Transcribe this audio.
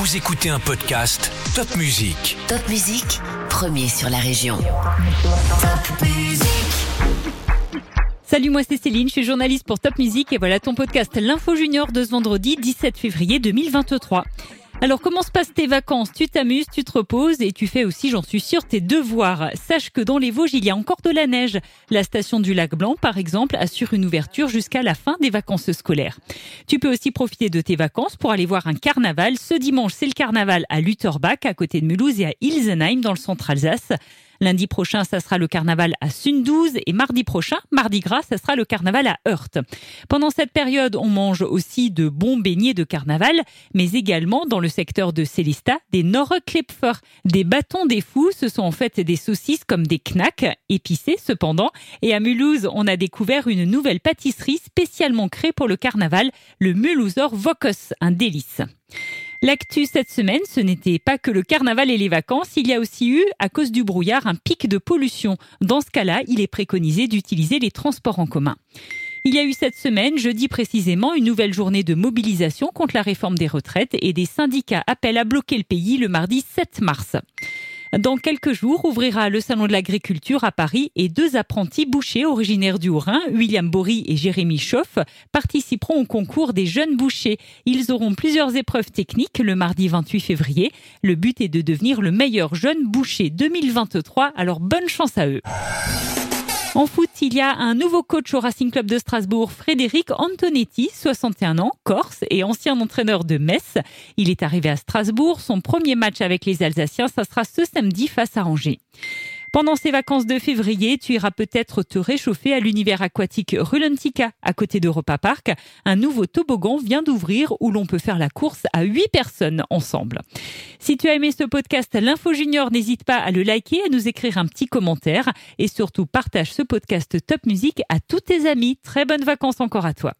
Vous écoutez un podcast Top Music. Top Musique, premier sur la région. Top Musique. Salut, moi c'est Céline, je suis journaliste pour Top Music et voilà ton podcast L'Info Junior de ce vendredi 17 février 2023. Alors comment se passent tes vacances? Tu t'amuses, tu te reposes et tu fais aussi, j'en suis sûre, tes devoirs. Sache que dans les Vosges, il y a encore de la neige. La station du lac Blanc, par exemple, assure une ouverture jusqu'à la fin des vacances scolaires. Tu peux aussi profiter de tes vacances pour aller voir un carnaval. Ce dimanche, c'est le carnaval à Lutterbach, à côté de Mulhouse et à Ilsenheim, dans le centre Alsace. Lundi prochain, ça sera le carnaval à Sundouze et mardi prochain, mardi gras, ça sera le carnaval à Heurt. Pendant cette période, on mange aussi de bons beignets de carnaval, mais également dans le secteur de Célista, des Norreklepfer, des bâtons des fous. Ce sont en fait des saucisses comme des knacks, épicées cependant. Et à Mulhouse, on a découvert une nouvelle pâtisserie spécialement créée pour le carnaval, le Mulhouser Vokos, un délice. L'actu cette semaine, ce n'était pas que le carnaval et les vacances, il y a aussi eu, à cause du brouillard, un pic de pollution. Dans ce cas-là, il est préconisé d'utiliser les transports en commun. Il y a eu cette semaine, jeudi précisément, une nouvelle journée de mobilisation contre la réforme des retraites et des syndicats appellent à bloquer le pays le mardi 7 mars. Dans quelques jours, ouvrira le Salon de l'Agriculture à Paris et deux apprentis bouchers originaires du Haut-Rhin, William Bory et Jérémy Schoff, participeront au concours des jeunes bouchers. Ils auront plusieurs épreuves techniques le mardi 28 février. Le but est de devenir le meilleur jeune boucher 2023, alors bonne chance à eux. En foot, il y a un nouveau coach au Racing Club de Strasbourg, Frédéric Antonetti, 61 ans, corse et ancien entraîneur de Metz. Il est arrivé à Strasbourg. Son premier match avec les Alsaciens, ça sera ce samedi face à Angers. Pendant ces vacances de février, tu iras peut-être te réchauffer à l'univers aquatique Rulantica, à côté d'Europa Park. Un nouveau toboggan vient d'ouvrir où l'on peut faire la course à 8 personnes ensemble. Si tu as aimé ce podcast L'Info Junior, n'hésite pas à le liker, à nous écrire un petit commentaire et surtout partage ce podcast Top Music à tous tes amis. Très bonnes vacances encore à toi.